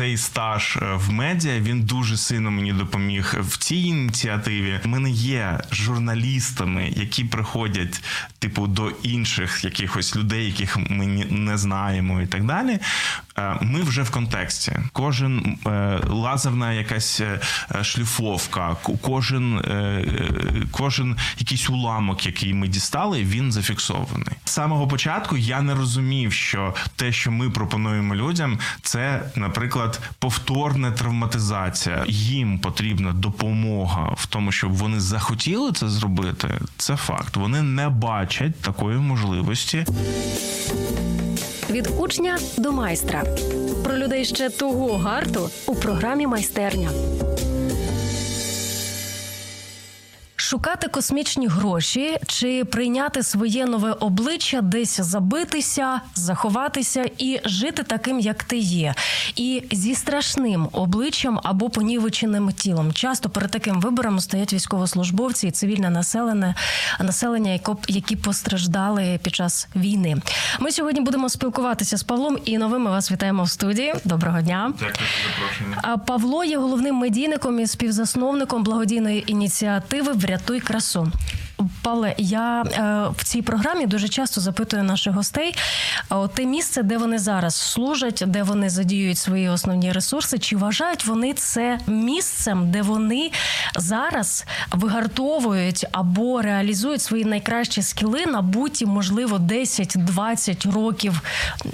цей стаж е, в медіа він дуже сильно мені допоміг в цій ініціативі. Ми не є журналістами, які приходять, типу, до інших якихось людей, яких ми не знаємо, і так далі. Е, ми вже в контексті. Кожен е, лазерна якась шліфовка, кожен кожен якийсь уламок, який ми дістали, він зафіксований. З самого початку я не розумів, що те, що ми пропонуємо людям, це, наприклад, повторна травматизація. Їм потрібна допомога в тому, щоб вони захотіли це зробити. Це факт. Вони не бачать такої можливості. Від учня до майстра про людей ще того гарту у програмі майстерня. Шукати космічні гроші чи прийняти своє нове обличчя, десь забитися, заховатися і жити таким, як ти є, і зі страшним обличчям або понівеченим тілом. Часто перед таким вибором стоять військовослужбовці і цивільне населення, населення, які постраждали під час війни. Ми сьогодні будемо спілкуватися з Павлом і новими вас вітаємо в студії. Доброго дня. Дякую за запрошення. Павло є головним медійником і співзасновником благодійної ініціативи Врятуй красу. Павле, я е, в цій програмі дуже часто запитую наших гостей о, те місце, де вони зараз служать, де вони задіюють свої основні ресурси. Чи вважають вони це місцем, де вони зараз вигартовують або реалізують свої найкращі скіли, набуті, можливо, 10-20 років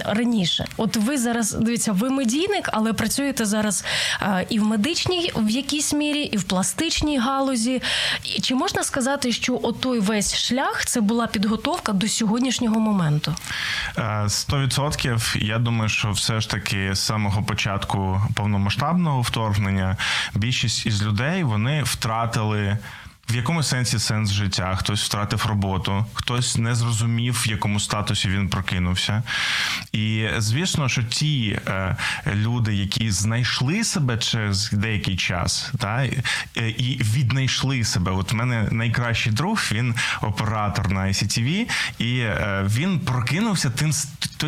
раніше? От ви зараз дивіться, ви медійник, але працюєте зараз е, і в медичній в якійсь мірі, і в пластичній галузі. Чи можна сказати, що от той весь шлях це була підготовка до сьогоднішнього моменту? Е, сто відсотків. Я думаю, що все ж таки з самого початку повномасштабного вторгнення більшість із людей вони втратили в якому сенсі сенс життя? Хтось втратив роботу, хтось не зрозумів, в якому статусі він прокинувся. І звісно, що ті е, люди, які знайшли себе через деякий час, та е, і віднайшли себе. От в мене найкращий друг, він оператор на ICTV, і е, він прокинувся тим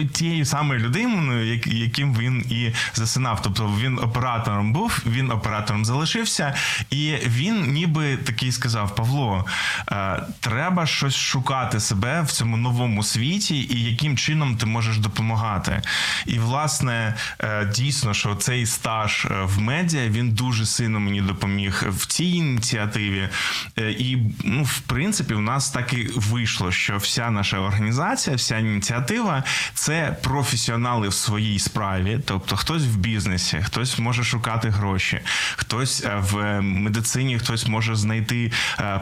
тією самою людиною, яким він і засинав. Тобто він оператором був, він оператором залишився, і він ніби такий сказав сказав Павло, е, треба щось шукати себе в цьому новому світі, і яким чином ти можеш допомагати. І, власне, е, дійсно, що цей стаж е, в медіа він дуже сильно мені допоміг в цій ініціативі. І, ну, в принципі, у нас так і вийшло, що вся наша організація, вся ініціатива це професіонали в своїй справі, тобто хтось в бізнесі, хтось може шукати гроші, хтось в медицині, хтось може знайти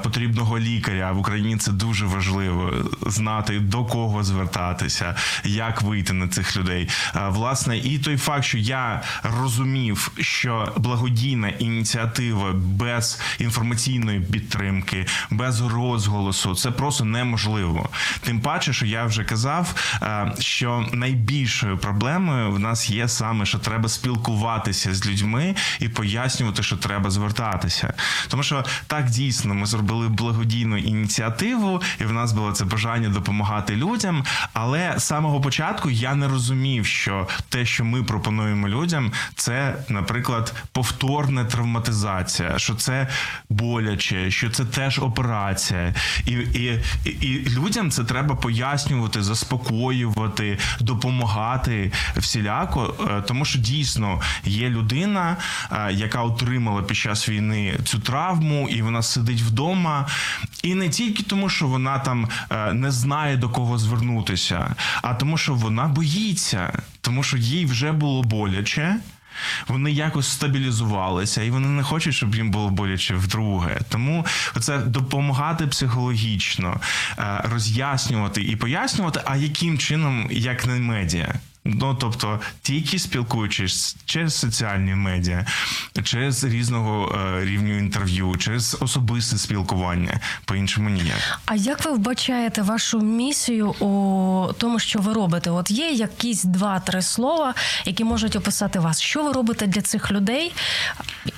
потрібного лікаря в Україні це дуже важливо знати до кого звертатися, як вийти на цих людей. Е, власне, і той факт, що я розумів, що благодійна ініціатива без інформаційної підтримки, без розголосу це просто неможливо. Тим паче, що я вже казав, е, що найбільшою проблемою в нас є саме, що треба спілкуватися з людьми і пояснювати, що треба звертатися, тому що так дійсно ми зробили благодійну ініціативу, і в нас було це бажання допомагати людям. Але з самого початку я не розумів, що те, що ми пропонуємо людям, це, наприклад, повторна травматизація, що це боляче, що це теж операція, і, і, і людям це треба пояснювати, заспокоювати, допомагати всіляко, е, тому що дійсно є людина, е, яка отримала під час війни цю травму, і вона сидить в вдома, і не тільки тому, що вона там е, не знає до кого звернутися, а тому, що вона боїться, тому що їй вже було боляче. Вони якось стабілізувалися, і вони не хочуть, щоб їм було боляче вдруге. Тому це допомагати психологічно, е, роз'яснювати і пояснювати, а яким чином, як не медіа. Ну тобто, тільки спілкуючись через соціальні медіа, через різного е, рівню інтерв'ю, через особисте спілкування, по іншому ніяк. А як ви вбачаєте вашу місію у тому, що ви робите? От є якісь два-три слова, які можуть описати вас. Що ви робите для цих людей,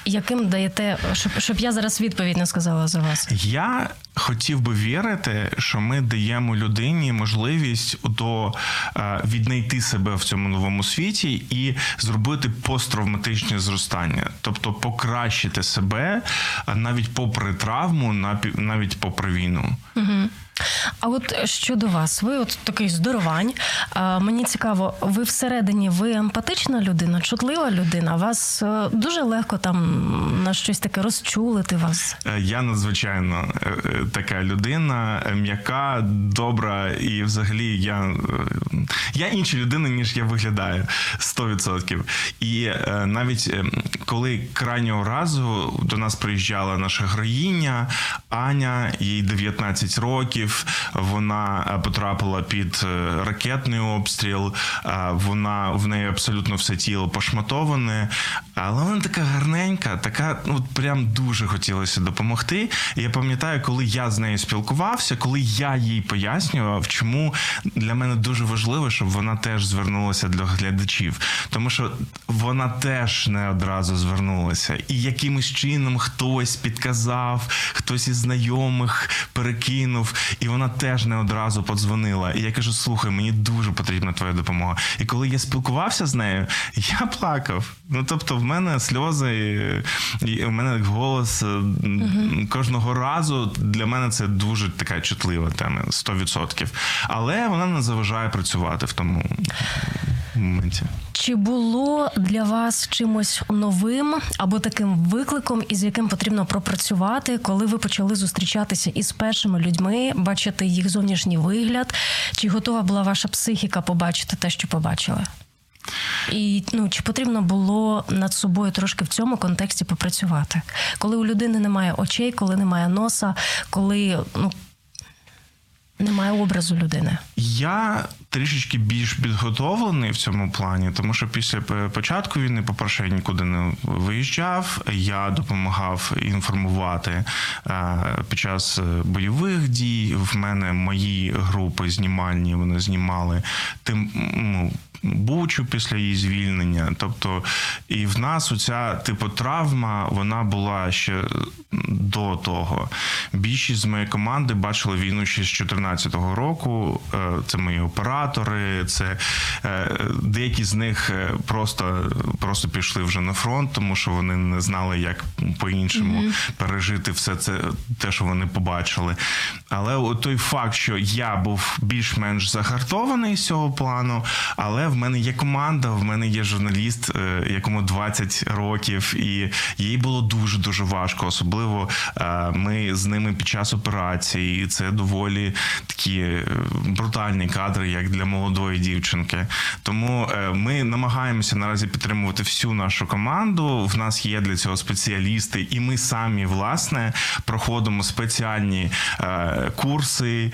яким даєте, щоб щоб я зараз відповідь не сказала за вас? Я хотів би вірити, що ми даємо людині можливість до е, віднайти себе в цьому новому світі і зробити посттравматичне зростання, тобто покращити себе навіть попри травму, навіть попри війну. Угу. А от щодо вас, ви от такий здоровань. А, Мені цікаво, ви всередині ви емпатична людина, чутлива людина. Вас е, дуже легко там на щось таке розчулити вас. Е, я надзвичайно е, така людина, м'яка, добра, і взагалі я я інша людина, ніж я виглядаю 100%. І навіть коли крайнього разу до нас приїжджала наша героїня Аня, їй 19 років. Вона е, потрапила під е, ракетний обстріл. Е, вона в неї абсолютно все тіло пошматоване, але вона така гарненька, така ну прям дуже хотілося допомогти. І Я пам'ятаю, коли я з нею спілкувався, коли я їй пояснював, чому для мене дуже важливо, щоб вона теж звернулася до глядачів, тому що вона теж не одразу звернулася, і якимось чином хтось підказав, хтось із знайомих перекинув, і вона теж не одразу подзвонила. І я кажу: слухай, мені дуже потрібна твоя допомога. І коли я спілкувався з нею, я плакав. Ну тобто, в мене сльози, і в мене голос uh кожного разу для мене це дуже така чутлива тема 100%. Але вона не заважає працювати в тому моменті. Чи було для вас чимось новим або таким викликом, із яким потрібно пропрацювати, коли ви почали зустрічатися із першими людьми, бачити їх зовнішній вигляд? Чи готова була ваша психіка побачити те, що побачили? І ну чи потрібно було над собою трошки в цьому контексті попрацювати, коли у людини немає очей, коли немає носа, коли ну немає образу людини. Я трішечки більш підготовлений в цьому плані, тому що після початку війни, по перше, я нікуди не виїжджав. Я допомагав інформувати е, під час бойових дій. В мене мої групи знімальні вони знімали тим ну, Бучу після її звільнення. Тобто, і в нас оця типу травма вона була ще до того. Більшість з моєї команди бачили війну ще з 2014 року. Е, це мої оператори, це е, деякі з них е, просто просто пішли вже на фронт, тому що вони не знали, як по-іншому mm-hmm. пережити все це, те, що вони побачили. Але той факт, що я був більш-менш загартований з цього плану, але в мене є команда, в мене є журналіст, е, якому 20 років, і їй було дуже дуже важко. Особливо е, ми з ними під час операції. Це доволі такі е, брутальні кадри, як для молодої дівчинки. Тому ми намагаємося наразі підтримувати всю нашу команду. В нас є для цього спеціалісти, і ми самі власне проходимо спеціальні курси.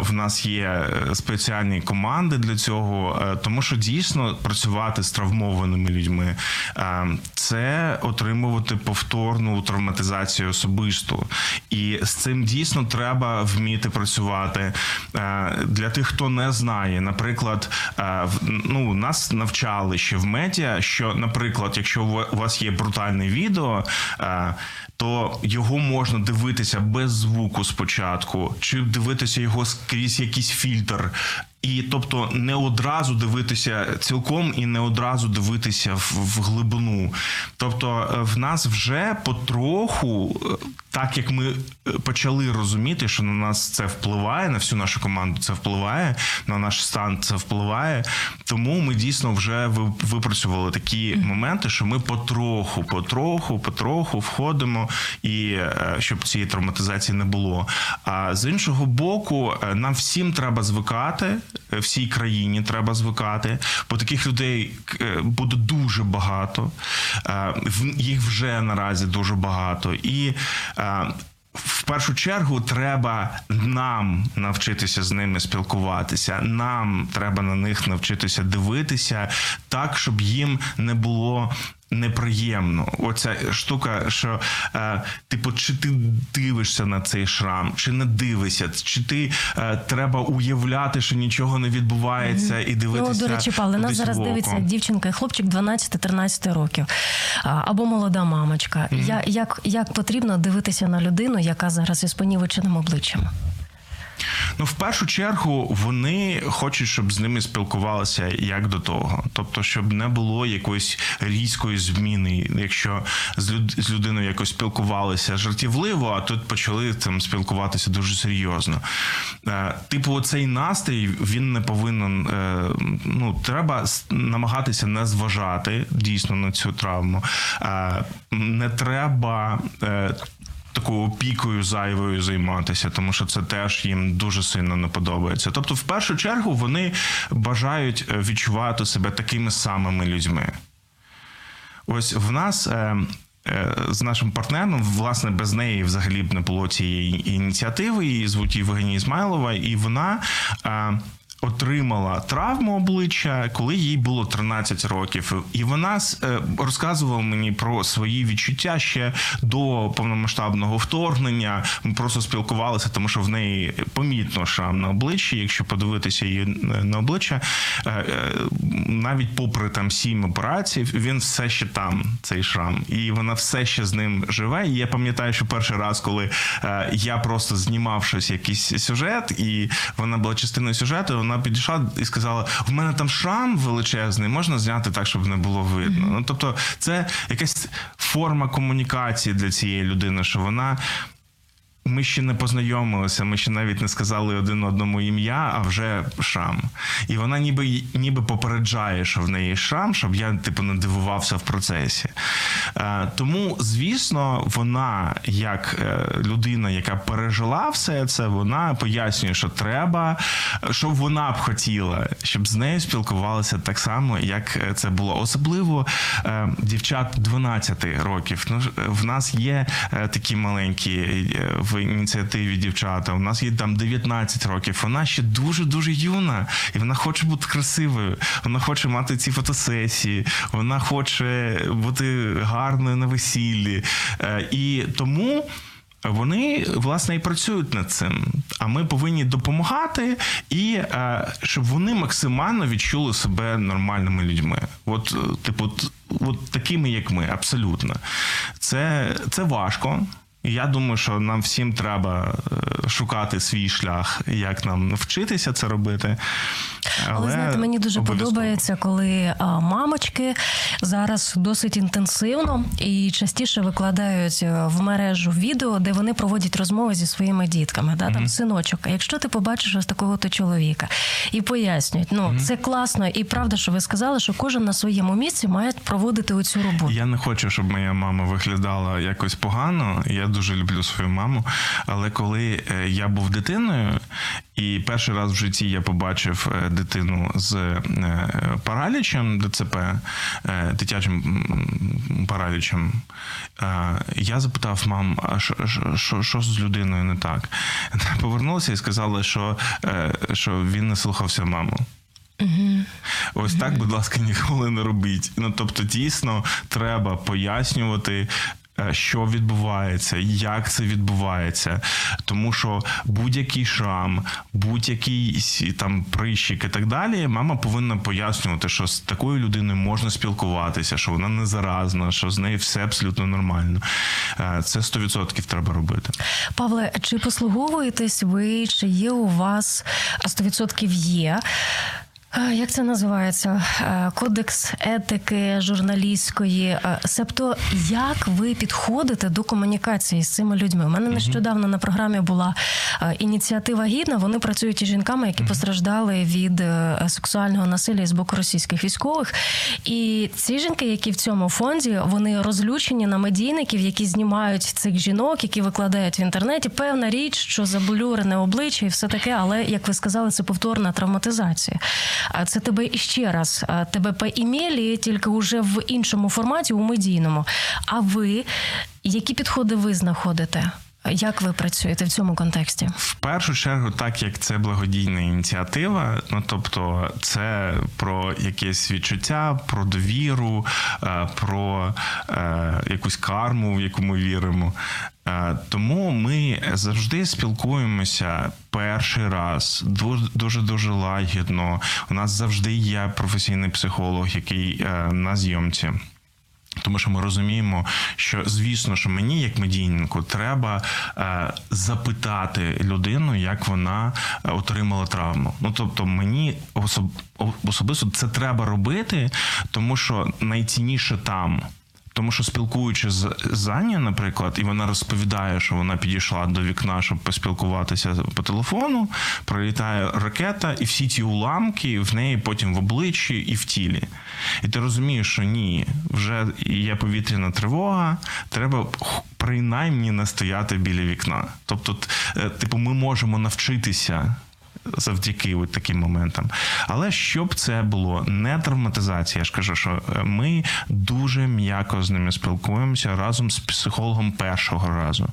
В нас є спеціальні команди для цього, тому дійсно працювати з травмованими людьми, це отримувати повторну травматизацію особисту, і з цим дійсно треба вміти працювати для тих, хто не знає. Наприклад, ну нас навчали ще в медіа, що, наприклад, якщо у вас є брутальне відео. То його можна дивитися без звуку спочатку, чи дивитися його скрізь якийсь фільтр, і тобто не одразу дивитися цілком і не одразу дивитися в, в глибину. Тобто, е, в нас вже потроху, е, так як ми е, почали розуміти, що на нас це впливає, на всю нашу команду це впливає, на наш стан це впливає. Тому ми дійсно вже випрацювали такі моменти, що ми потроху, потроху, потроху входимо, і щоб цієї травматизації не було. А з іншого боку, нам всім треба звикати. Е, всій країні треба звикати, бо таких людей е, буде дуже багато, е, їх вже наразі дуже багато і. В першу чергу треба нам навчитися з ними спілкуватися. Нам треба на них навчитися дивитися так, щоб їм не було неприємно. Оця штука, що е, типу, чи ти дивишся на цей шрам, чи не дивишся, чи ти е, треба уявляти, що нічого не відбувається, mm-hmm. і дивитися. Ну, до речі, Павле, нас зараз дивиться дівчинка і хлопчик 12-13 років або молода мамочка. Mm-hmm. Я, як, Як потрібно дивитися на людину, яка зараз із понівеченим обличчям? Ну, в першу чергу, вони хочуть, щоб з ними спілкувалися як до того, тобто, щоб не було якоїсь різкої зміни, якщо з люд з людиною якось спілкувалися жартівливо, а тут почали там спілкуватися дуже серйозно. Е, типу, цей настрій він не повинен. Е, ну, треба намагатися не зважати дійсно на цю травму. Е, не треба такою опікою зайвою займатися, тому що це теж їм дуже сильно не подобається. Тобто, в першу чергу, вони бажають е, відчувати себе такими самими людьми. Ось в нас. Е, е, з нашим партнером, власне, без неї взагалі б не було цієї ініціативи. Її звуть Євгенія Ізмайлова, і вона отримала травму обличчя, коли їй було 13 років, і вона е, розказувала мені про свої відчуття ще до повномасштабного вторгнення. Ми просто спілкувалися, тому що в неї помітно шрам на обличчі. Якщо подивитися її на обличчя, е, е, навіть попри там сім операцій, він все ще там, цей шрам, і вона все ще з ним живе. І я пам'ятаю, що перший раз, коли я просто знімав щось, якийсь сюжет, і вона була частиною сюжету вона підійшла і сказала: в мене там шрам величезний, можна зняти так, щоб не було видно. Ну тобто, це якась форма комунікації для цієї людини, що вона ми ще не познайомилися, ми ще навіть не сказали один одному ім'я, а вже шрам. І вона ніби ніби попереджає, що в неї шрам, щоб я типу не дивувався в процесі. Е, тому, звісно, вона, як е, людина, яка пережила все це, вона пояснює, що треба, щоб вона б хотіла, щоб з нею спілкувалися так само, як це було. Особливо е, дівчат 12 років. Ну в нас є такі маленькі ініціативі дівчата. У нас є там 19 років. Вона ще дуже дуже юна, і вона хоче бути красивою. Вона хоче мати ці фотосесії, вона хоче бути гарною на весіллі. Е, і тому. Вони власне і працюють над цим, а ми повинні допомагати, і е, щоб вони максимально відчули себе нормальними людьми. От, е, типу, от такими, як ми, абсолютно. Це, Це важко. Я думаю, що нам всім треба е, шукати свій шлях, як нам вчитися це робити. Але, Але знаєте, мені дуже подобається, коли а, мамочки зараз досить інтенсивно і частіше викладають е, в мережу відео, де вони проводять розмови зі своїми дітками. Да, там mm-hmm. синочок. Якщо ти побачиш ось такого то чоловіка і пояснюють, ну mm-hmm. це класно і правда, що ви сказали, що кожен на своєму місці має проводити оцю роботу. Я не хочу, щоб моя мама виглядала якось погано. Я дуже люблю свою маму. Але коли е, я був дитиною, і перший раз в житті я побачив е, дитину з е, паралічем ДЦП, дитячим паралічем, я запитав мам, а що що з людиною не так? Повернулася і сказала, що, що він не слухався маму. Угу. Ось так, будь ласка, ніколи не робіть. Ну тобто, дійсно треба пояснювати що відбувається, як це відбувається, тому що будь-який шрам, будь-який там прищик і так далі, мама повинна пояснювати, що з такою людиною можна спілкуватися, що вона не заразна, що з нею все абсолютно нормально. Е, це 100% треба робити. Павле, чи послуговуєтесь ви, чи є у вас 100% є? Як це називається? Е, кодекс етики журналістської. Е, себто, як ви підходите до комунікації з цими людьми? У мене нещодавно на програмі була е, ініціатива гідна. Вони працюють із жінками, які постраждали від сексуального насилля з боку російських військових. І ці жінки, які в цьому фонді, вони розлючені на медійників, які знімають цих жінок, які викладають в інтернеті. Певна річ, що заблюрене обличчя і все таке, але як ви сказали, це повторна травматизація. Це тебе іще раз тебе поімелі, тільки вже в іншому форматі, у медійному. А ви які підходи ви знаходите? Як ви працюєте в цьому контексті? В першу чергу, так як це благодійна ініціатива, ну тобто, це про якесь відчуття, про довіру, е, про е, якусь карму, в яку ми віримо. Е, тому ми завжди спілкуємося перший раз дуже дуже лагідно. У нас завжди є професійний психолог, який на зйомці. Тому що ми розуміємо, що звісно, що мені, як медійнику, треба е, запитати людину, як вона е, отримала травму. Ну тобто, мені особ, особисто це треба робити, тому що найцінніше там. Тому що спілкуючись з Зані, наприклад, і вона розповідає, що вона підійшла до вікна, щоб поспілкуватися по телефону, пролітає ракета, і всі ті уламки в неї потім в обличчі і в тілі. І ти розумієш, що ні, вже є повітряна тривога, треба принаймні не стояти біля вікна. Тобто, е, типу, ми можемо навчитися завдяки от таким моментам. Але щоб це було не травматизація, я ж кажу, що е, ми дуже м'яко з ними спілкуємося разом з психологом першого разу.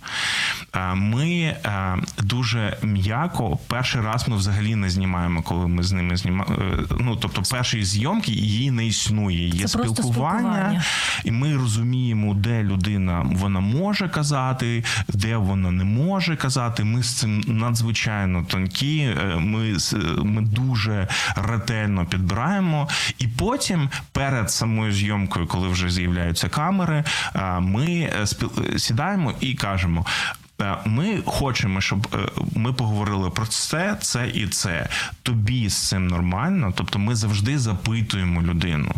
Е, ми е, дуже м'яко перший раз ми взагалі не знімаємо, коли ми з ними знімаємо. Ну тобто, першої зйомки її не існує. Є це спілкування, спілкування, і ми розуміємо, де людина вона може казати, де вона не може казати. Ми з цим надзвичайно тонкі ми ми дуже ретельно підбираємо, і потім перед самою зйомкою, коли вже з'являються камери, ми е, сідаємо і кажемо: Е, ми хочемо, щоб е, ми поговорили про це, це і це. Тобі з цим нормально. Тобто, ми завжди запитуємо людину.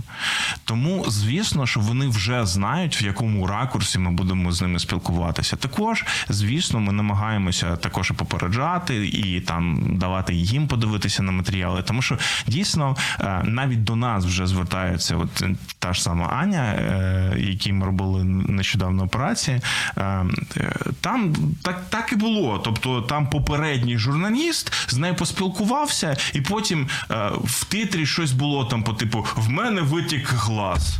Тому, звісно, що вони вже знають, в якому ракурсі ми будемо з ними спілкуватися. Також, звісно, ми намагаємося також і і там давати їм подивитися на матеріали, тому що дійсно е, навіть до нас вже звертаються. От та ж сама Аня, якій ми робили нещодавно операції, там так так і було. Тобто там попередній журналіст з нею поспілкувався, і потім е, в титрі щось було там по типу в мене витік глаз.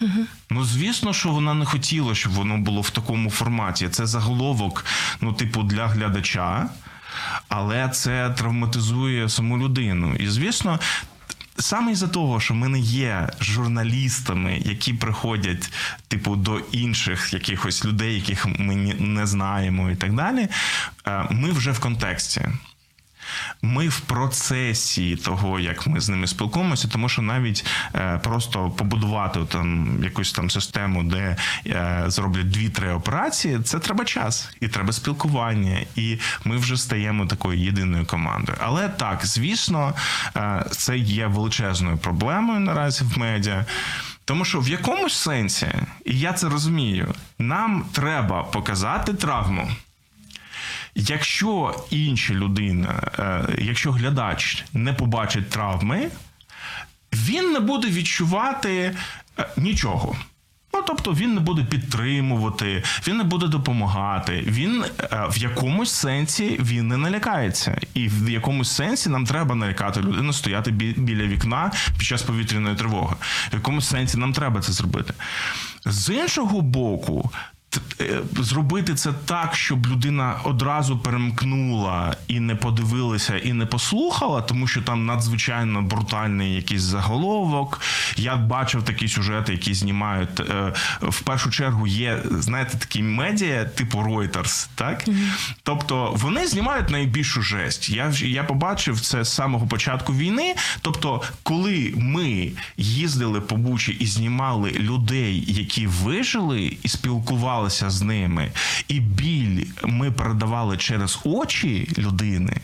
Угу. Ну, звісно, що вона не хотіла, щоб воно було в такому форматі. Це заголовок, ну, типу, для глядача, але це травматизує саму людину. І звісно, Саме із-за того, що ми не є журналістами, які приходять, типу, до інших якихось людей, яких ми не знаємо, і так далі, е, ми вже в контексті. Ми в процесі того, як ми з ними спілкуємося, тому що навіть е, просто побудувати там якусь там систему, де е, зроблять дві-три операції, це треба час і треба спілкування, і ми вже стаємо такою єдиною командою. Але так, звісно, е, це є величезною проблемою наразі в медіа. Тому що в якомусь сенсі, і я це розумію, нам треба показати травму. Якщо інша людина, е, якщо глядач не побачить травми, він не буде відчувати е, нічого. Ну, тобто він не буде підтримувати, він не буде допомагати. Він е, в якомусь сенсі він не налякається, і в якомусь сенсі нам треба налякати людину стояти біля вікна під час повітряної тривоги. В якомусь сенсі нам треба це зробити. З іншого боку, зробити це так, щоб людина одразу перемкнула і не подивилася, і не послухала, тому що там надзвичайно брутальний якийсь заголовок. Я бачив такі сюжети, які знімають е, в першу чергу. Є знаєте, такі медіа, типу Reuters, так mm-hmm. тобто вони знімають найбільшу жесть. Я я побачив це з самого початку війни. Тобто, коли ми їздили по Бучі і знімали людей, які вижили і спілкувалися спілкувалися з ними, і біль ми передавали через очі людини.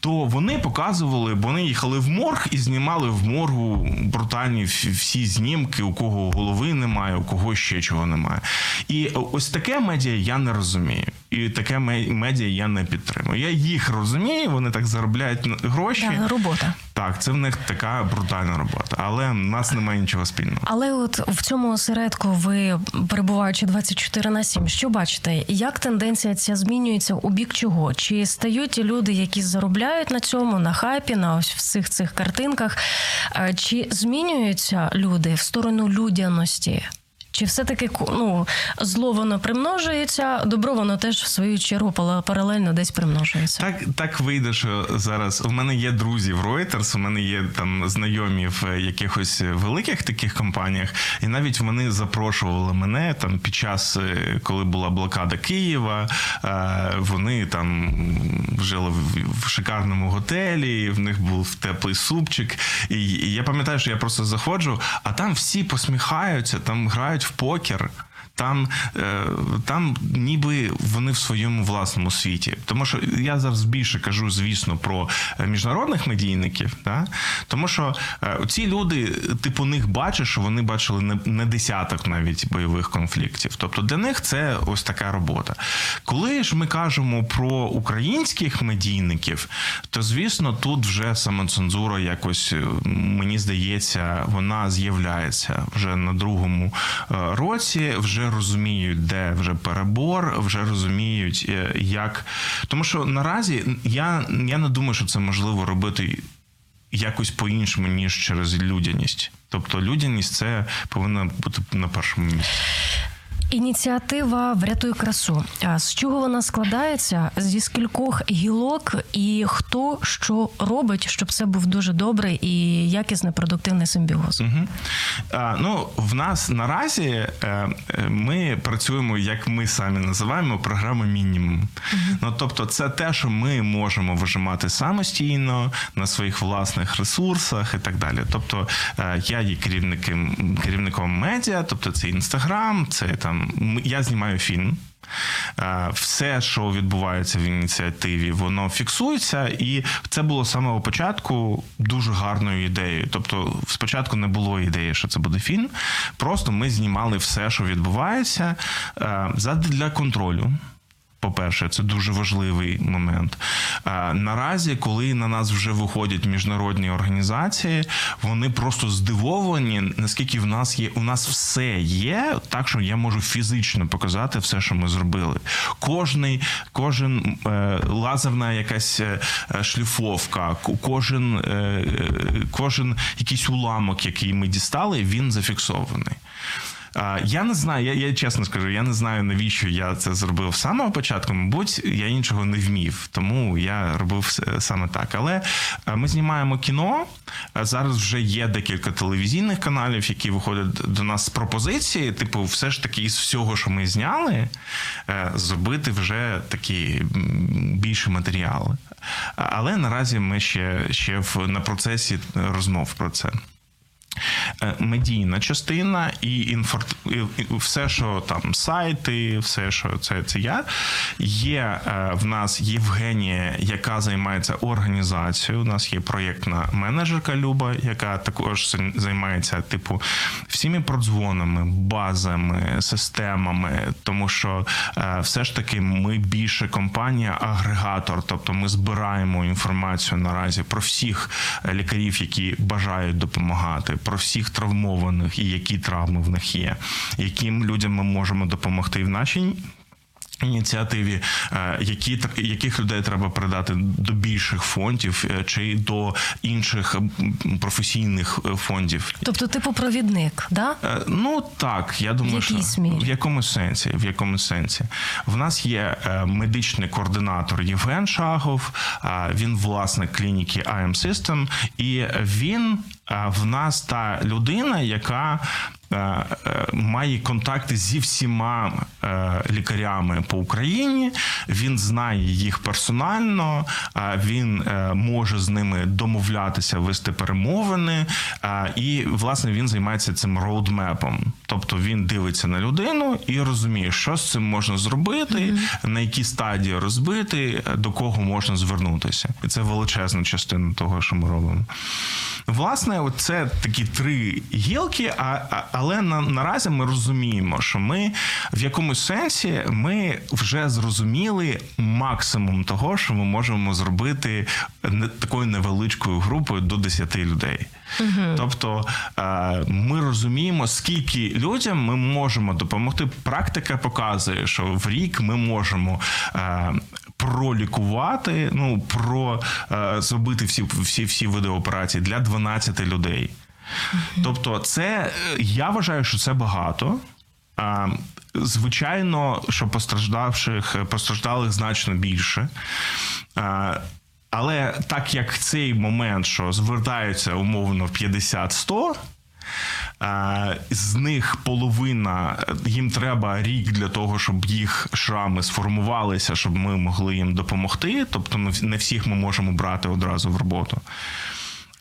То вони показували, бо вони їхали в морг і знімали в моргу брутальні всі знімки, у кого голови немає, у кого ще чого немає. І ось таке медіа я не розумію. І таке медіа я не підтримую. Я їх розумію, вони так заробляють гроші. Да, робота. Так, це в них така брутальна робота, але в нас немає нічого спільного. Але от в цьому осередку ви перебуваючи 24 на 7, що бачите, як тенденція ця змінюється у бік чого? Чи стають люди, які заробляють на цьому, на хайпі, на ось всіх цих картинках? Чи змінюються люди в сторону людяності? Чи все-таки ну, зло воно примножується, добро воно теж в свою чергу паралельно десь примножується? Так так вийде, що зараз у мене є друзі в Reuters, у мене є там знайомі в якихось великих таких компаніях, і навіть вони запрошували мене там під час, е, коли була блокада Києва. Е, вони там жили в шикарному готелі, в них був теплий супчик. І я пам'ятаю, що я просто заходжу, а там всі посміхаються, там грають в покер. Там е, там ніби вони в своєму власному світі. Тому що я зараз більше кажу, звісно, про е, міжнародних медійників, да? тому що е, ці люди, ти по них бачиш, що вони бачили не, не десяток навіть бойових конфліктів. Тобто для них це ось така робота. Коли ж ми кажемо про українських медійників, то звісно, тут вже самоцензура якось мені здається, вона з'являється вже на другому році. вже вже розуміють, де вже перебор, вже розуміють, е, як. Тому що наразі я, я не думаю, що це можливо робити. Якось по-іншому, ніж через людяність. Тобто людяність це повинна бути на першому місці. Ініціатива Врятуй красу. З чого вона складається? Зі скількох гілок, і хто що робить, щоб це був дуже добрий і якісний продуктивний симбіоз? Угу. А, Ну в нас наразі е, ми працюємо, як ми самі називаємо, програма мінімум. Угу. Ну тобто, це те, що ми можемо вижимати самостійно на своїх власних ресурсах і так далі. Тобто е, я є керівником керівником медіа, тобто це інстаграм, це там я знімаю фільм. Е, все, що відбувається в ініціативі, воно фіксується, і це було з самого початку дуже гарною ідеєю. Тобто, спочатку не було ідеї, що це буде фільм. Просто ми знімали все, що відбувається, задля контролю. По-перше, це дуже важливий момент. Наразі, коли на нас вже виходять міжнародні організації, вони просто здивовані, наскільки в нас є, у нас все є, так що я можу фізично показати все, що ми зробили. Кожний, кожен е, лазерна якась е, шліфовка, кожен, е, кожен якийсь уламок, який ми дістали, він зафіксований. Я не знаю, я я чесно скажу, я не знаю, навіщо я це зробив з самого початку. Мабуть, я іншого не вмів, тому я робив саме так. Але ми знімаємо кіно. Зараз вже є декілька телевізійних каналів, які виходять до нас з пропозиції. Типу, все ж таки із всього, що ми зняли, е, зробити вже такі більші матеріали. Але наразі ми ще ще в на процесі розмов про це. Е, медійна частина і інфор... все, що там сайти, все, що це це я. Є е, в нас Євгенія, яка займається організацією. У нас є проєктна менеджерка Люба, яка також займається, типу, всіми продзвонами, базами, системами, тому що е, все ж таки ми більше компанія-агрегатор, тобто ми збираємо інформацію наразі про всіх лікарів, які бажають допомагати про всіх травмованих і які травми в них є, яким людям ми можемо допомогти в нашій. Ініціативі, е, які яких людей треба передати до більших фондів е, чи до інших професійних е, фондів, тобто типу провідник, да? Ну так я думаю, в що смір? в якомусь сенсі, в якомусь сенсі. В нас є медичний координатор Євген Шагов, він власник клініки IM System, і він в нас та людина, яка має контакти зі всіма е, лікарями по Україні. Він знає їх персонально, він може з ними домовлятися, вести перемовини, і власне він займається цим роудмепом. Тобто він дивиться на людину і розуміє, що з цим можна зробити, mm-hmm. на які стадії розбити, до кого можна звернутися, і це величезна частина того, що ми робимо. Власне, це такі три гілки. А, а але на, наразі ми розуміємо, що ми в якомусь сенсі ми вже зрозуміли максимум того, що ми можемо зробити такою невеличкою групою до 10 людей. Угу. Тобто е, ми розуміємо, скільки людям ми можемо допомогти. Практика показує, що в рік ми можемо е, пролікувати, ну про е, зробити всі всі всі види операцій для 12 людей. Тобто, це я вважаю, що це багато. Звичайно, що постраждавших постраждалих значно більше. Але так як цей момент, що звертаються умовно в 50-100, з них половина їм треба рік для того, щоб їх шрами сформувалися, щоб ми могли їм допомогти. Тобто, не всіх ми можемо брати одразу в роботу.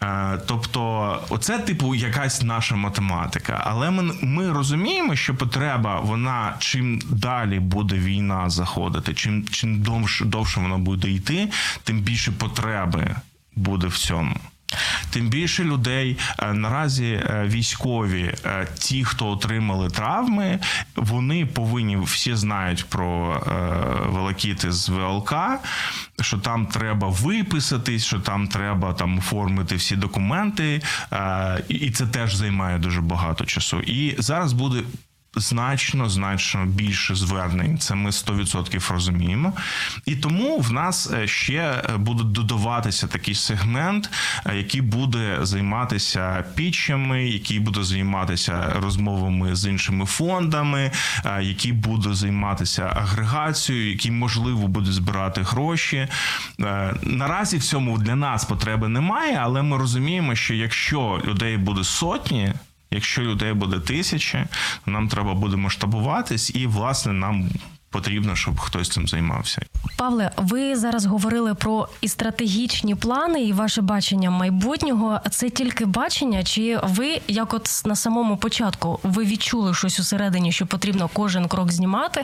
Е, тобто, оце типу якась наша математика. Але ми ми розуміємо, що потреба, вона чим далі буде війна заходити, чим чим довше довше вона буде йти, тим більше потреби буде в цьому. Тим більше людей е, наразі е, військові, е, ті, хто отримали травми, вони повинні всі знають про волокіти з ВЛК, що там треба виписатись, що там треба там оформити всі документи, і це теж займає дуже багато часу. І зараз буде значно значно більше звернень. Це ми 100% розуміємо. І тому в нас е, ще е, буде додаватися такий сегмент, е, який буде займатися пітчами, який буде займатися розмовами з іншими фондами, який буде займатися агрегацією, який можливо буде збирати гроші. Наразі в цьому для нас потреби немає, але ми розуміємо, що якщо людей буде сотні. Якщо людей буде тисячі, нам треба буде масштабуватись, і власне нам потрібно, щоб хтось цим займався. Павле, ви зараз говорили про і стратегічні плани, і ваше бачення майбутнього. Це тільки бачення, чи ви, як от на самому початку, ви відчули щось усередині, що потрібно кожен крок знімати,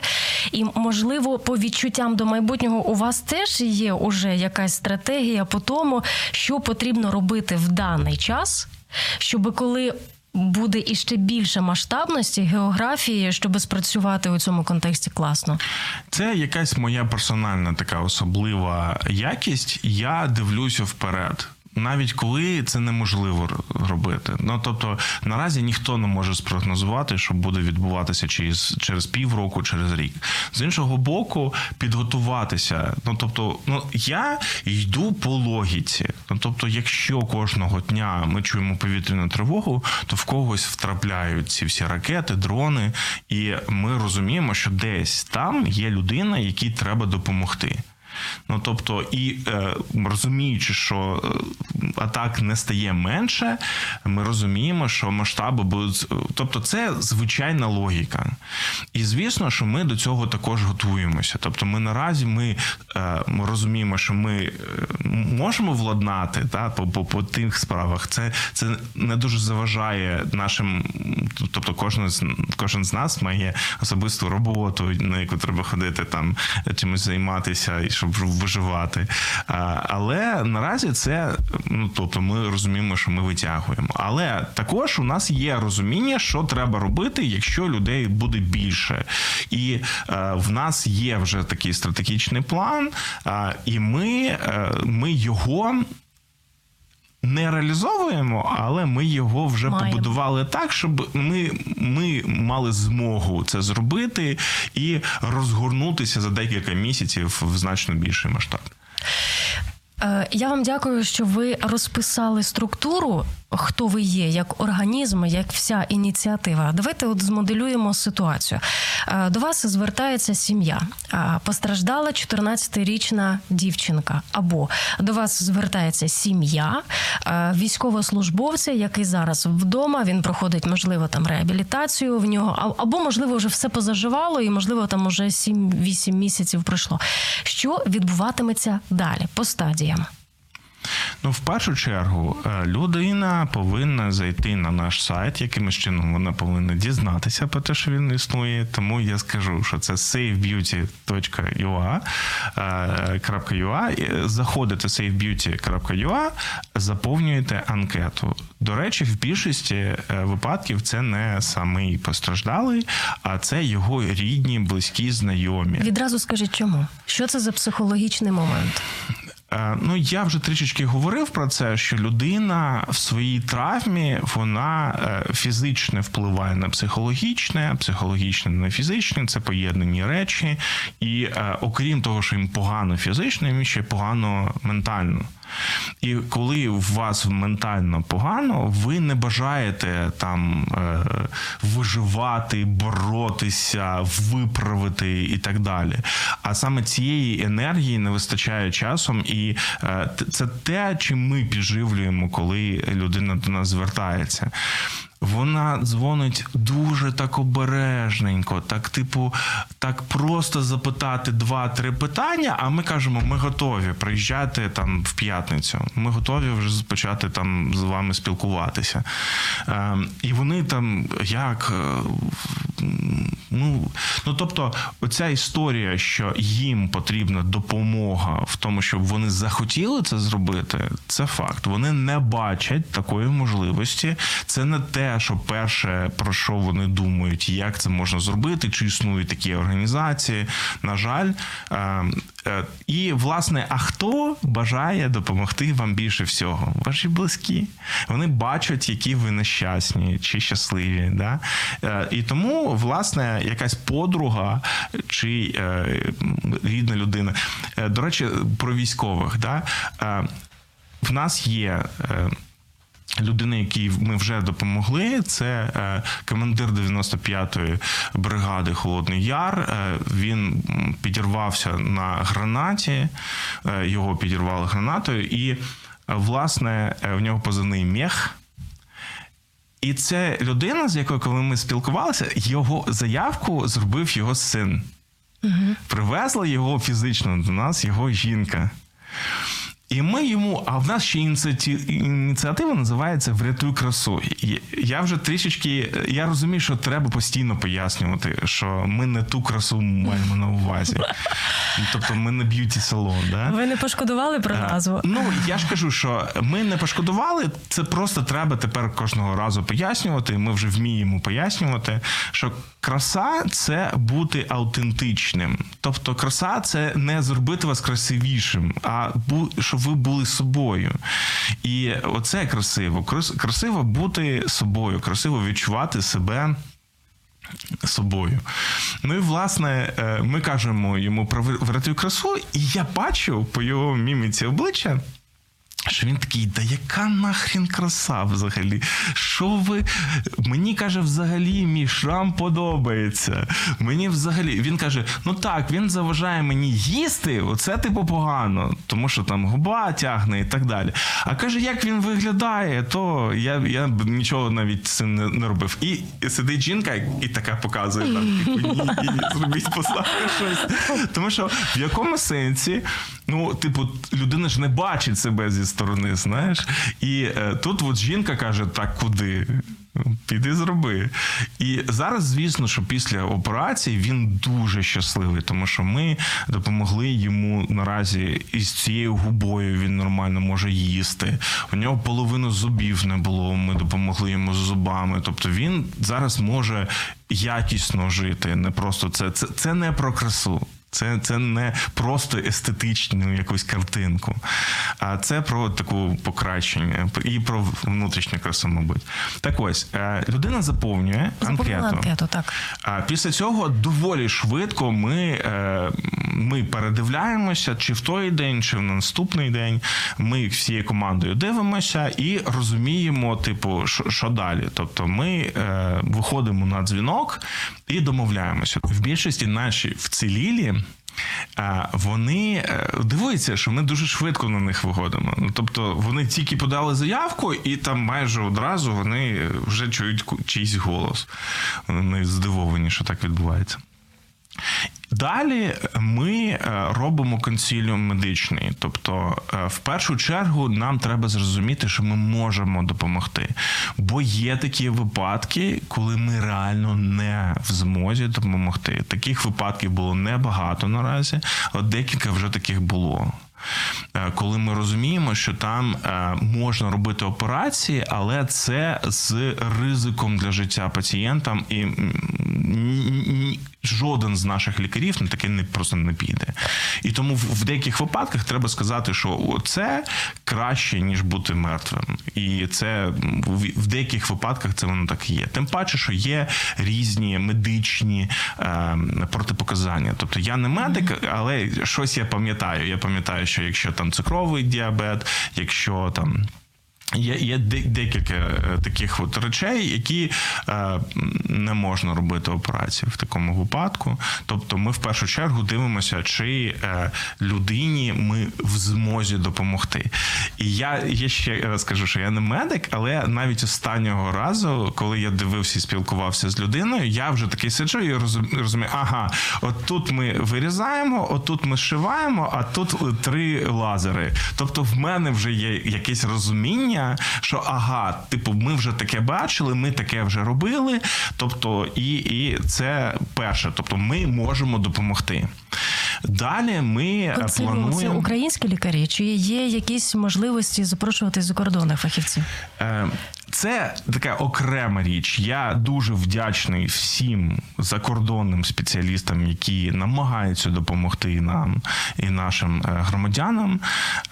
і можливо, по відчуттям до майбутнього у вас теж є уже якась стратегія по тому, що потрібно робити в даний час, щоб коли буде іще більше масштабності географії, щоб спрацювати у цьому контексті класно. Це якась моя персональна така особлива якість. Я дивлюся вперед навіть коли це неможливо робити. Ну тобто наразі ніхто не може спрогнозувати, що буде відбуватися через через півроку, через рік. З іншого боку, підготуватися. Ну тобто, ну я йду по логіці. Ну тобто, якщо кожного дня ми чуємо повітряну тривогу, то в когось втрапляють ці всі ракети, дрони, і ми розуміємо, що десь там є людина, якій треба допомогти. Ну тобто, і е, розуміючи, що е, атак не стає менше, ми розуміємо, що масштаби будуть. Тобто, це звичайна логіка. І звісно, що ми до цього також готуємося. Тобто, ми наразі ми, е, ми розуміємо, що ми е, можемо владнати та, по, по по, тих справах. Це це не дуже заважає нашим, тобто, кожен з кожен з нас має особисту роботу, на яку треба ходити там чимось займатися і щоб виживати. Але наразі це ну тобто, ми розуміємо, що ми витягуємо. Але також у нас є розуміння, що треба робити, якщо людей буде більше, і в нас є вже такий стратегічний план, і ми, е, ми його. Не реалізовуємо, але ми його вже Маємо. побудували так, щоб ми ми мали змогу це зробити і розгорнутися за декілька місяців в значно більший масштаб. Е, я вам дякую, що ви розписали структуру, хто ви є, як організм, як вся ініціатива. Давайте от змоделюємо ситуацію. Е, до вас звертається сім'я, е, постраждала 14-річна дівчинка, або до вас звертається сім'я військовослужбовця, який зараз вдома. Він проходить, можливо, там реабілітацію в нього, або можливо вже все позаживало, і можливо там уже 7-8 місяців пройшло. Що відбуватиметься далі по стадії? Діям? Ну, в першу чергу, е, людина повинна зайти на наш сайт, якимось чином вона повинна дізнатися про те, що він існує. Тому я скажу, що це safebeauty.ua. Е, заходите safebeauty.ua, заповнюєте анкету. До речі, в більшості е, випадків це не самий постраждалий, а це його рідні, близькі, знайомі. Відразу скажіть, чому? Що це за психологічний момент? Е, ну, я вже трішечки говорив про це, що людина в своїй травмі вона фізичне впливає на психологічне, психологічне на фізичне, це поєднані речі, і е, окрім того, що їм погано фізично, їм ще погано ментально. І коли у вас ментально погано, ви не бажаєте там е, виживати, боротися, виправити і так далі. А саме цієї енергії не вистачає часом, і е, це те, чим ми підживлюємо, коли людина до нас звертається. Вона дзвонить дуже так обережненько, так, типу, так просто запитати два-три питання. А ми кажемо, ми готові приїжджати там в п'ятницю. Ми готові вже почати там з вами спілкуватися. Е, І вони там як. Ну, ну тобто, оця історія, що їм потрібна допомога в тому, щоб вони захотіли це зробити, це факт. Вони не бачать такої можливості. Це не те що перше про що вони думають, як це можна зробити, чи існують такі організації. На жаль, е, е, і власне, а хто бажає допомогти вам більше всього? Ваші близькі. Вони бачать, які ви нещасні чи щасливі. Да? Е, і тому, власне, якась подруга чи рідна людина. До речі, про військових. Да? В нас є Людини, якій ми вже допомогли, це е, командир 95-ї бригади Холодний Яр. Е, він підірвався на гранаті, е, його підірвали гранатою, і власне в нього позивний мех. І це людина, з якою коли ми спілкувалися, його заявку зробив його син. Угу. Привезла його фізично до нас, його жінка. І ми йому, а в нас ще ініціатива називається Врятуй красу. Я вже трішечки я розумію, що треба постійно пояснювати, що ми не ту красу маємо на увазі. Тобто ми не beauty салон. Да? Ви не пошкодували про назву? Ну я ж кажу, що ми не пошкодували. Це просто треба тепер кожного разу пояснювати. Ми вже вміємо пояснювати, що краса це бути аутентичним. Тобто, краса це не зробити вас красивішим, а щоб ви були собою. І оце красиво. Красиво бути собою, красиво відчувати себе. Собою. Ну і власне е, ми кажемо йому про врятуй красу, і я бачу по його міміці обличчя, що він такий, да яка нахрін краса взагалі? Що ви. Мені каже, взагалі, мій шрам подобається. Мені взагалі. Він каже: ну так, він заважає мені їсти, оце типу погано, тому що там губа тягне і так далі. А каже, як він виглядає, то я я нічого навіть цим не, не робив. І сидить жінка і така показує там, типу, зробіть поставте щось. Тому що в якому сенсі, ну, типу, людина ж не бачить себе зі сторони, знаєш. І е, тут от жінка каже: так куди? Піди зроби. І зараз, звісно, що після операції він дуже щасливий, тому що ми допомогли йому наразі із цією губою він нормально може їсти. У нього половину зубів не було. Ми допомогли йому з зубами. Тобто він зараз може якісно жити. Не просто це, це, це не про красу. Це це не просто естетичну якусь картинку, а це про таку покращення і про внутрішню красу, мабуть. Так ось е, людина заповнює анкету. анкету. Так а після цього доволі швидко ми е, ми передивляємося, чи в той день, чи в наступний день. Ми всією командою дивимося і розуміємо, типу, що далі. Тобто, ми е, виходимо на дзвінок і домовляємося. В більшості наші вцілілі. Вони е, дивуються, що ми дуже швидко на них виходимо. Ну тобто вони тільки подали заявку, і там майже одразу вони вже чують чийсь голос. Вони здивовані, що так відбувається. Далі ми е, робимо консиліум медичний. Тобто, е, в першу чергу, нам треба зрозуміти, що ми можемо допомогти. Бо є такі випадки, коли ми реально не в змозі допомогти. Таких випадків було небагато наразі, але декілька вже таких було. Е, коли ми розуміємо, що там можна робити операції, але це з ризиком для життя пацієнтам, і жоден з наших лікарів на таке не просто не піде. І тому в деяких випадках треба сказати, що це краще ніж бути мертвим, і це в деяких випадках це воно так є. Тим паче, що є різні медичні е, протипоказання. Тобто я не медик, але щось я пам'ятаю. Я пам'ятаю, що якщо там цукровий діабет, якщо там. Є є декілька е, таких от речей, які е, не можна робити операцію в такому випадку. Тобто, ми в першу чергу дивимося, чи е, людині ми в змозі допомогти. І я я ще раз кажу, що я не медик, але навіть останнього разу, коли я дивився і спілкувався з людиною, я вже такий сиджу і розумію, ага, от тут ми вирізаємо, отут ми шиваємо, а тут три лазери. Тобто, в мене вже є якесь розуміння розуміння, що ага, типу, ми вже таке бачили, ми таке вже робили. Тобто, і, і це перше, тобто, ми можемо допомогти. Далі ми Консиліум плануємо... це українські лікарі, чи є якісь можливості запрошувати з кордонних фахівців? Це така окрема річ. Я дуже вдячний всім закордонним спеціалістам, які намагаються допомогти нам і нашим е, громадянам.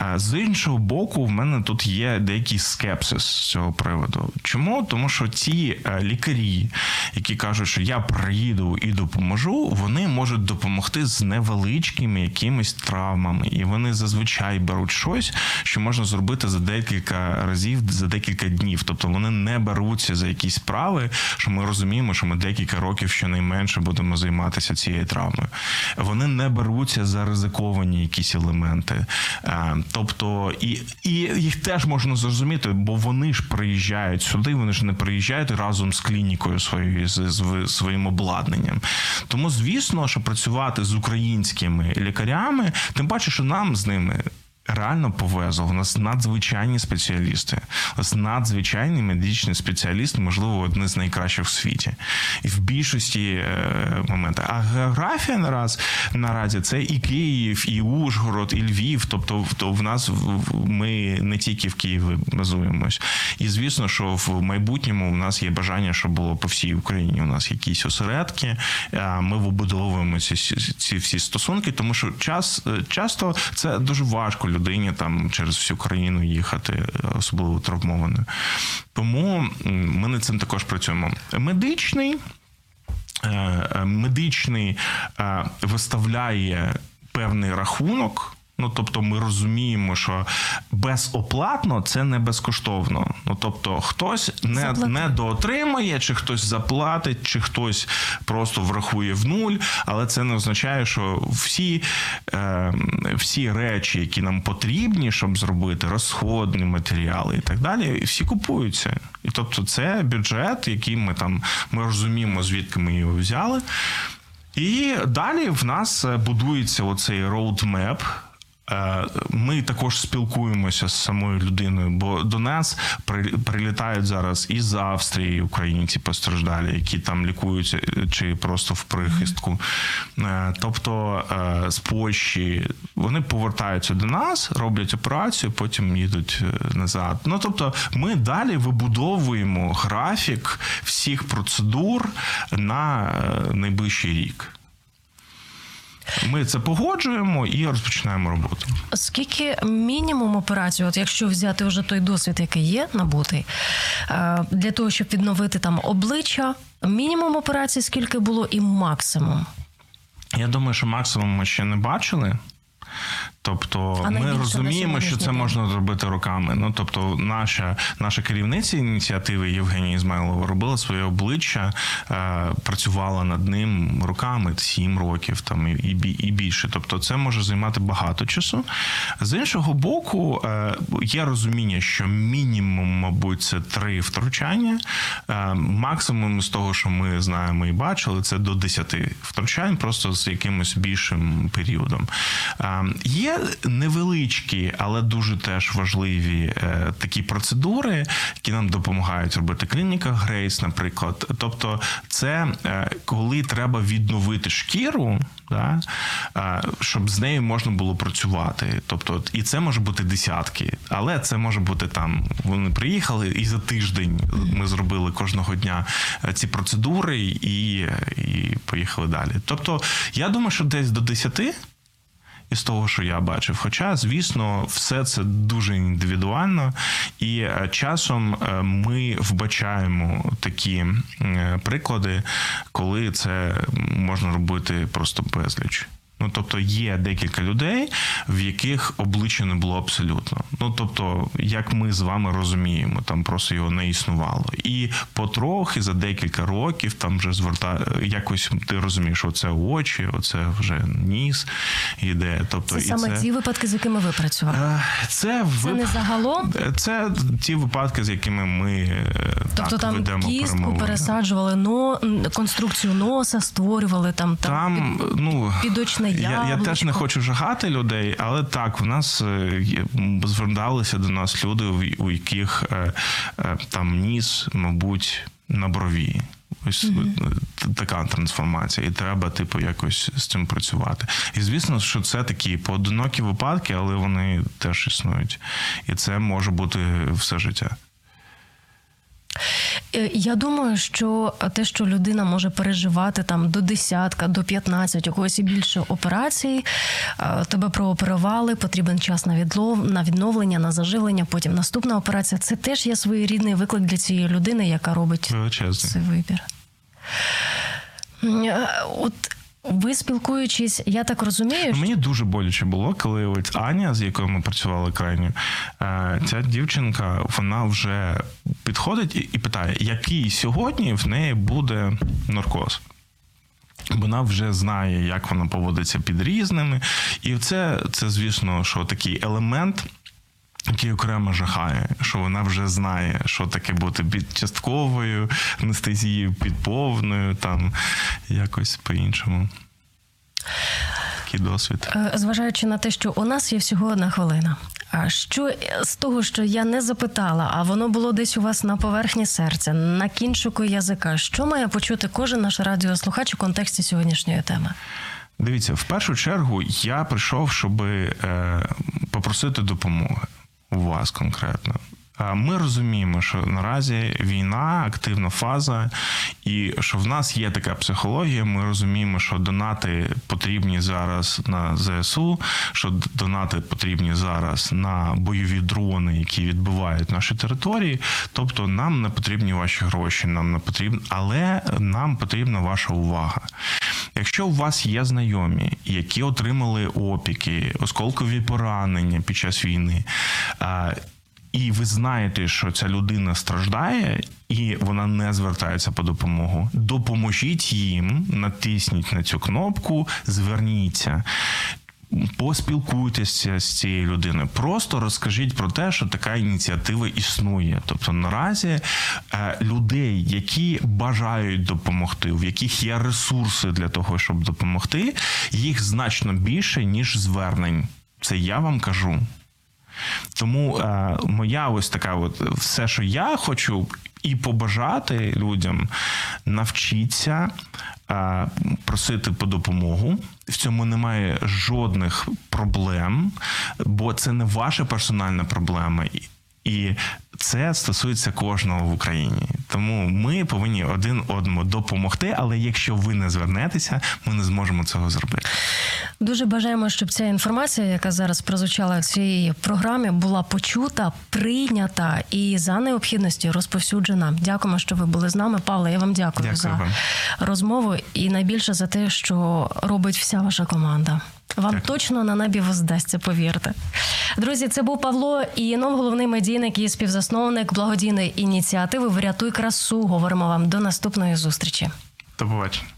Е, з іншого боку, в мене тут є деякий скепсис з цього приводу. Чому? Тому що ті е, лікарі, які кажуть, що я приїду і допоможу, вони можуть допомогти з невеличкими якимись травмами, і вони зазвичай беруть щось, що можна зробити за декілька разів, за декілька днів. Тобто вони не беруться за якісь справи, що ми розуміємо, що ми декілька років щонайменше будемо займатися цією травмою. Вони не беруться за ризиковані якісь елементи. Е, тобто, і і їх теж можна зрозуміти, бо вони ж приїжджають сюди, вони ж не приїжджають разом з клінікою своєю з, з своїм обладнанням. Тому, звісно, що працювати з українськими лікарями, тим паче, що нам з ними реально повезло. У нас надзвичайні спеціалісти. У нас надзвичайний медичний спеціаліст, можливо, один з найкращих в світі. І в більшості е, моментів. А географія нараз наразі це і Київ, і Ужгород, і Львів. Тобто, то в нас ми не тільки в Києві базуємось. І звісно, що в майбутньому у нас є бажання, щоб було по всій Україні. У нас якісь осередки. Ми вибудовуємо ці, ці всі стосунки, тому що час е, часто це дуже важко людині там через всю країну їхати, особливо травмованою. Тому ми над цим також працюємо. Медичний. Е, е, медичний е, виставляє певний рахунок Ну тобто, ми розуміємо, що безоплатно це не безкоштовно. Ну тобто, хтось не не доотримає, чи хтось заплатить, чи хтось просто врахує в нуль, але це не означає, що всі е, всі речі, які нам потрібні, щоб зробити розходні матеріали і так далі, всі купуються. І тобто, це бюджет, який ми там ми розуміємо, звідки ми його взяли. І далі в нас будується оцей роудмеп. Е, ми також спілкуємося з самою людиною, бо до нас прилітають зараз із Австрії українці постраждалі, які там лікуються чи просто в прихистку. Е, тобто е, з Польщі вони повертаються до нас, роблять операцію, потім їдуть назад. Ну тобто, ми далі вибудовуємо графік всіх процедур на найближчий рік. Ми це погоджуємо і розпочинаємо роботу. Скільки мінімум операцій, от якщо взяти вже той досвід, який є набутий, е, для того, щоб відновити там обличчя, мінімум операцій, скільки було, і максимум? Я думаю, що максимум ми ще не бачили. Тобто а ми розуміємо, що це можна зробити руками. Ну тобто, наша наша керівниця ініціативи Євгенія Ізмайлова робила своє обличчя, е, працювала над ним руками сім років, там і і, більше. Тобто, це може займати багато часу. З іншого боку, е, є розуміння, що мінімум, мабуть, це три втручання. Е, максимум з того, що ми знаємо і бачили, це до десяти втручань, просто з якимось більшим періодом. Е, є невеличкі, але дуже теж важливі е, такі процедури, які нам допомагають робити клініка Грейс, наприклад. Тобто, це е, коли треба відновити шкіру, да, е, щоб з нею можна було працювати. Тобто, і це може бути десятки, але це може бути там. Вони приїхали, і за тиждень ми зробили кожного дня е, ці процедури і, і поїхали далі. Тобто, я думаю, що десь до 10 із того, що я бачив. Хоча, звісно, все це дуже індивідуально, і е, часом е, ми вбачаємо такі е, приклади, коли це можна робити просто безліч. Ну, тобто є декілька людей, в яких обличчя не було абсолютно. Ну тобто, як ми з вами розуміємо, там просто його не існувало. І потрохи за декілька років там вже звертає якось ти розумієш, оце очі, оце вже ніс іде. Тобто, Це і саме це... ті випадки, з якими ви працювали. Е, Це, Це не загалом. Це ті випадки, з якими ми е, Тобто так, там ведемо кістку перемовини. пересаджували, но конструкцію носа створювали там там, Там ну підочне я, я теж не хочу жагати людей, але так, в нас е, зверталися до нас люди, у- яких е, е, там ніс, мабуть, на брові. Ось т- така трансформація, і треба, типу, якось з цим працювати. І звісно, що це такі поодинокі випадки, але вони теж існують. І це може бути все життя. Е, Я думаю, що те, що людина може переживати там до десятка, до 15, у когось і більше операцій, е, тебе прооперували, потрібен час на відлов, на відновлення, на заживлення, потім наступна операція. Це теж є своєрідний виклик для цієї людини, яка робить Величезний. цей вибір. Е, От ви спілкуючись, я так розумію, що Мені дуже боляче було, коли от Аня, з якою ми працювали крайньо, е, ця дівчинка вона вже підходить і питає, який сьогодні в неї буде наркоз. Вона вже знає, як вона поводиться під різними. І це, це звісно, що такий елемент. Який окремо жахає, що вона вже знає, що таке бути під частковою анестезією, під повною, там якось по-іншому. Такий досвід. Е, Зважаючи на те, що у нас є всього одна хвилина. А що з того, що я не запитала, а воно було десь у вас на поверхні серця, на кінчику язика, що має почути кожен наш радіослухач у контексті сьогоднішньої теми? Дивіться, в першу чергу я прийшов, щоб е, попросити допомоги вас конкретно. Ми розуміємо, що наразі війна, активна фаза, і що в нас є така психологія. Ми розуміємо, що донати потрібні зараз на ЗСУ, що донати потрібні зараз на бойові дрони, які відбивають наші території. Тобто, нам не потрібні ваші гроші, нам не потрібно, але нам потрібна ваша увага. Якщо у вас є знайомі, які отримали опіки, осколкові поранення під час війни. І ви знаєте, що ця людина страждає, і вона не звертається по допомогу. Допоможіть їм, натисніть на цю кнопку, зверніться. Поспілкуйтеся з цією людиною. Просто розкажіть про те, що така ініціатива існує. Тобто наразі е, людей, які бажають допомогти, в яких є ресурси для того, щоб допомогти, їх значно більше ніж звернень. Це я вам кажу. Тому е, моя ось така, от все, що я хочу, і побажати людям навчіться е, просити по допомогу. В цьому немає жодних проблем, бо це не ваша персональна проблема. І- це стосується кожного в Україні. Тому ми повинні один одному допомогти. Але якщо ви не звернетеся, ми не зможемо цього зробити. Дуже бажаємо, щоб ця інформація, яка зараз прозвучала в цій програмі, була почута, прийнята і за необхідності розповсюджена. Дякуємо, що ви були з нами. Павло, я вам дякую, Дякую за вам. розмову і найбільше за те, що робить вся ваша команда. Вам так. точно на небі воздасться, повірте. Друзі, це був Павло Ієнов, головний медійник і співзасновник благодійної ініціативи Врятуй красу. Говоримо вам до наступної зустрічі. До побачення.